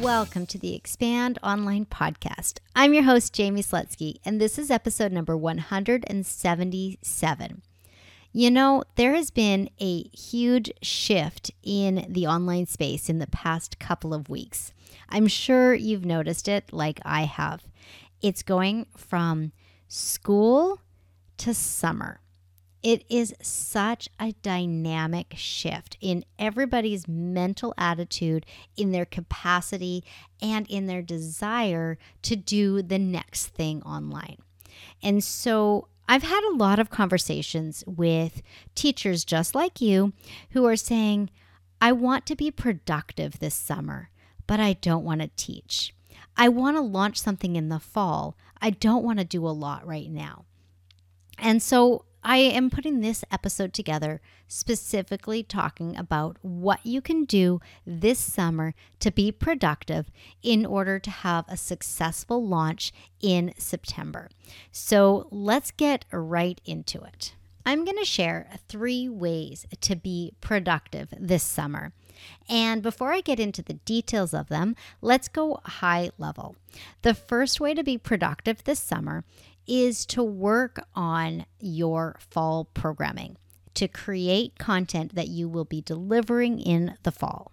Welcome to the Expand Online Podcast. I'm your host, Jamie Slutsky, and this is episode number 177. You know, there has been a huge shift in the online space in the past couple of weeks. I'm sure you've noticed it like I have. It's going from school to summer. It is such a dynamic shift in everybody's mental attitude, in their capacity, and in their desire to do the next thing online. And so I've had a lot of conversations with teachers just like you who are saying, I want to be productive this summer, but I don't want to teach. I want to launch something in the fall. I don't want to do a lot right now. And so I am putting this episode together specifically talking about what you can do this summer to be productive in order to have a successful launch in September. So let's get right into it. I'm going to share three ways to be productive this summer. And before I get into the details of them, let's go high level. The first way to be productive this summer is to work on your fall programming, to create content that you will be delivering in the fall.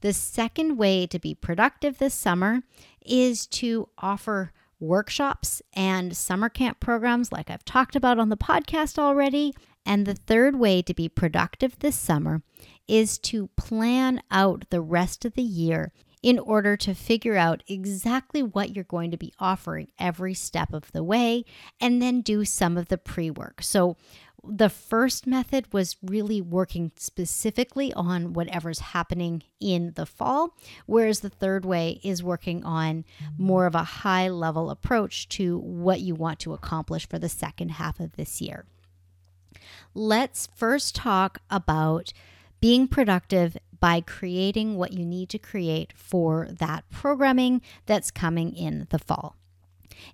The second way to be productive this summer is to offer workshops and summer camp programs, like I've talked about on the podcast already. And the third way to be productive this summer is to plan out the rest of the year in order to figure out exactly what you're going to be offering every step of the way and then do some of the pre work. So, the first method was really working specifically on whatever's happening in the fall, whereas the third way is working on more of a high level approach to what you want to accomplish for the second half of this year. Let's first talk about being productive by creating what you need to create for that programming that's coming in the fall.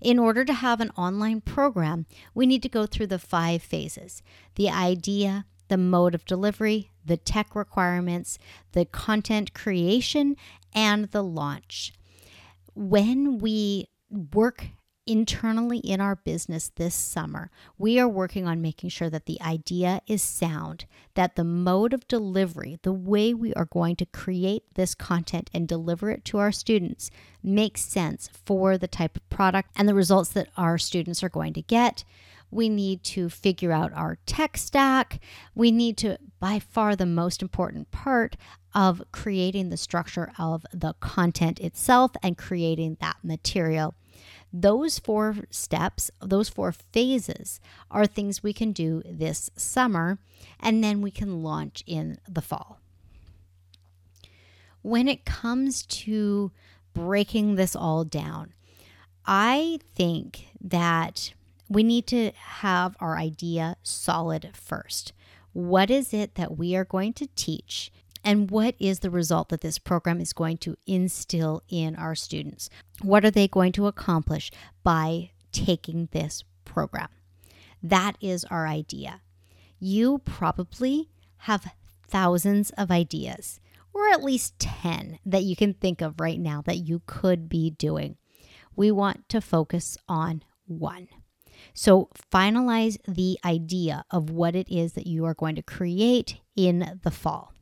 In order to have an online program, we need to go through the five phases the idea, the mode of delivery, the tech requirements, the content creation, and the launch. When we work internally in our business this summer, we are working on making sure that the idea is sound, that the mode of delivery, the way we are going to create this content and deliver it to our students, makes sense for the type of product and the results that our students are going to get. We need to figure out our tech stack. We need to, by far, the most important part of creating the structure of the content itself and creating that material. Those four steps, those four phases, are things we can do this summer, and then we can launch in the fall. When it comes to breaking this all down, I think that we need to have our idea solid first. What is it that we are going to teach? And what is the result that this program is going to instill in our students? What are they going to accomplish by taking this program? That is our idea. You probably have thousands of ideas, or at least 10 that you can think of right now that you could be doing. We want to focus on one. So, finalize the idea of what it is that you are going to create in the fall.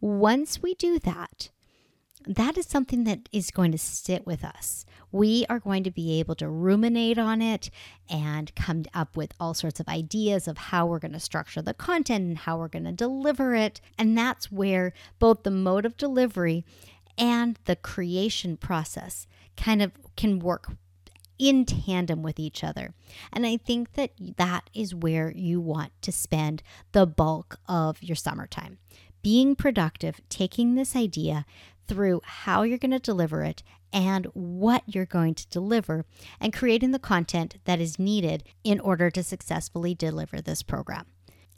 Once we do that, that is something that is going to sit with us. We are going to be able to ruminate on it and come up with all sorts of ideas of how we're going to structure the content and how we're going to deliver it. And that's where both the mode of delivery and the creation process kind of can work in tandem with each other. And I think that that is where you want to spend the bulk of your summertime being productive, taking this idea through how you're going to deliver it and what you're going to deliver, and creating the content that is needed in order to successfully deliver this program.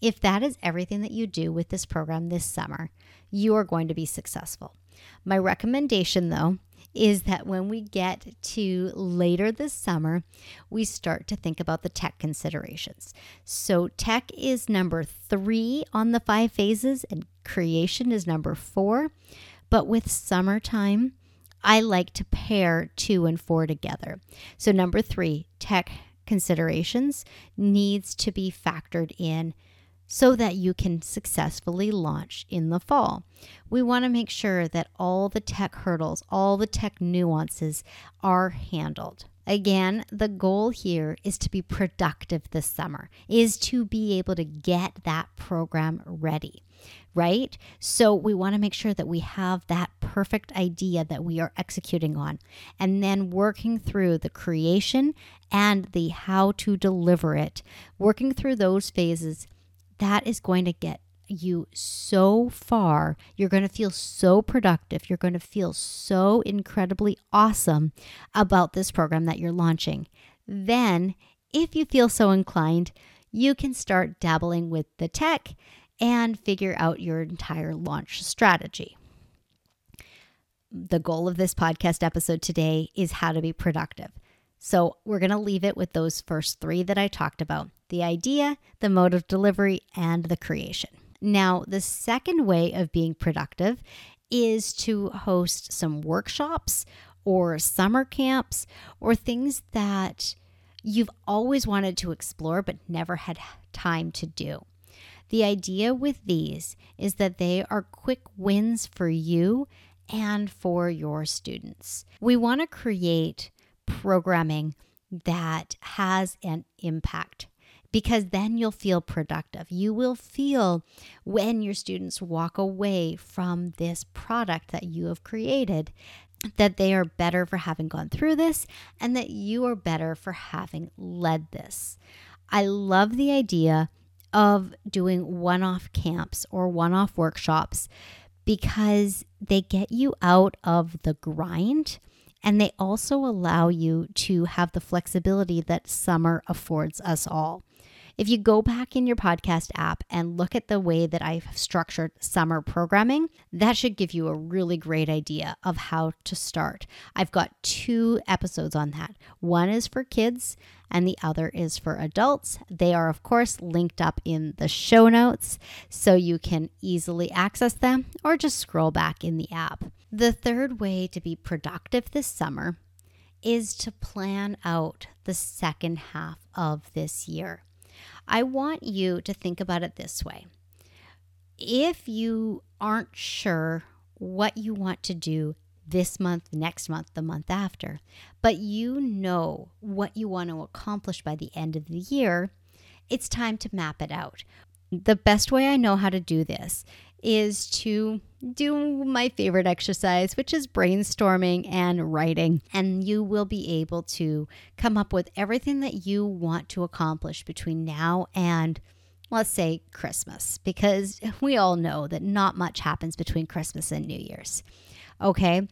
If that is everything that you do with this program this summer, you are going to be successful. My recommendation, though, is that when we get to later this summer, we start to think about the tech considerations. So, tech is number three on the five phases, and creation is number four. But with summertime, I like to pair two and four together. So, number three, tech considerations needs to be factored in so that you can successfully launch in the fall. We want to make sure that all the tech hurdles, all the tech nuances are handled. Again, the goal here is to be productive this summer, is to be able to get that program ready, right? So we want to make sure that we have that perfect idea that we are executing on and then working through the creation and the how to deliver it, working through those phases that is going to get you so far. You're going to feel so productive. You're going to feel so incredibly awesome about this program that you're launching. Then, if you feel so inclined, you can start dabbling with the tech and figure out your entire launch strategy. The goal of this podcast episode today is how to be productive. So, we're going to leave it with those first three that I talked about the idea, the mode of delivery, and the creation. Now, the second way of being productive is to host some workshops or summer camps or things that you've always wanted to explore but never had time to do. The idea with these is that they are quick wins for you and for your students. We want to create programming that has an impact because then you'll feel productive. You will feel when your students walk away from this product that you have created that they are better for having gone through this and that you are better for having led this. I love the idea of doing one off camps or one off workshops because they get you out of the grind and they also allow you to have the flexibility that summer affords us all. If you go back in your podcast app and look at the way that I've structured summer programming, that should give you a really great idea of how to start. I've got two episodes on that. One is for kids and the other is for adults. They are, of course, linked up in the show notes so you can easily access them or just scroll back in the app. The third way to be productive this summer is to plan out the second half of this year. I want you to think about it this way. If you aren't sure what you want to do this month, next month, the month after, but you know what you want to accomplish by the end of the year, it's time to map it out. The best way I know how to do this is to do my favorite exercise, which is brainstorming and writing. And you will be able to come up with everything that you want to accomplish between now and let's say Christmas, because we all know that not much happens between Christmas and New Year's. Okay,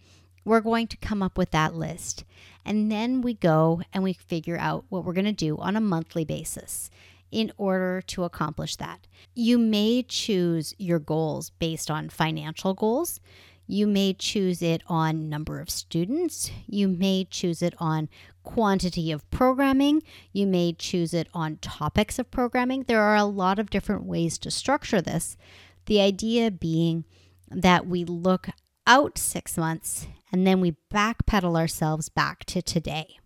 we're going to come up with that list. And then we go and we figure out what we're going to do on a monthly basis in order to accomplish that. You may choose your goals based on financial goals. You may choose it on number of students. You may choose it on quantity of programming. You may choose it on topics of programming. There are a lot of different ways to structure this. The idea being that we look out six months and then we backpedal ourselves back to today.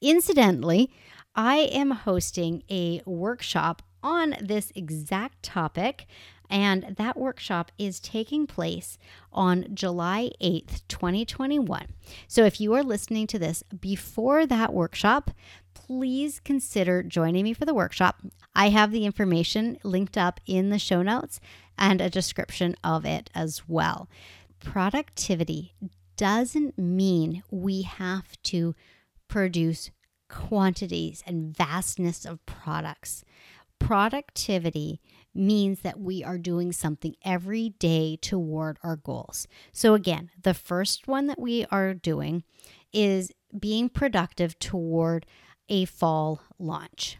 Incidentally, I am hosting a workshop on this exact topic, and that workshop is taking place on July 8th, 2021. So if you are listening to this before that workshop, please consider joining me for the workshop. I have the information linked up in the show notes and a description of it as well. Productivity doesn't mean we have to produce quantities and vastness of products. Productivity means that we are doing something every day toward our goals. So, again, the first one that we are doing is being productive toward a fall launch.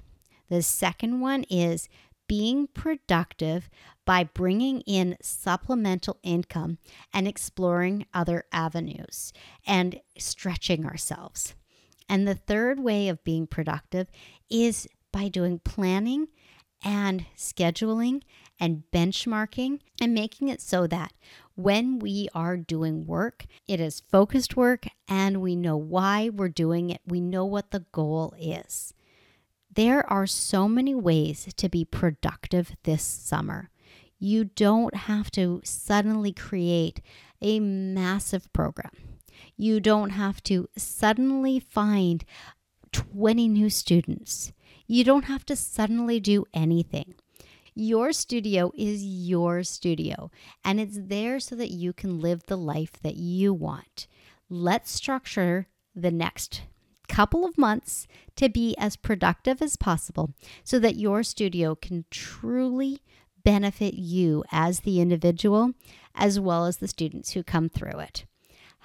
The second one is being productive by bringing in supplemental income and exploring other avenues and stretching ourselves. And the third way of being productive is by doing planning and scheduling and benchmarking and making it so that when we are doing work, it is focused work and we know why we're doing it. We know what the goal is. There are so many ways to be productive this summer. You don't have to suddenly create a massive program. You don't have to suddenly find 20 new students. You don't have to suddenly do anything. Your studio is your studio, and it's there so that you can live the life that you want. Let's structure the next couple of months to be as productive as possible so that your studio can truly benefit you as the individual as well as the students who come through it.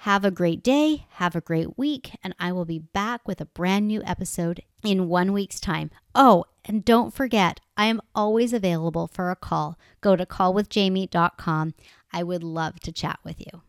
Have a great day, have a great week, and I will be back with a brand new episode in one week's time. Oh, and don't forget, I am always available for a call. Go to callwithjamie.com. I would love to chat with you.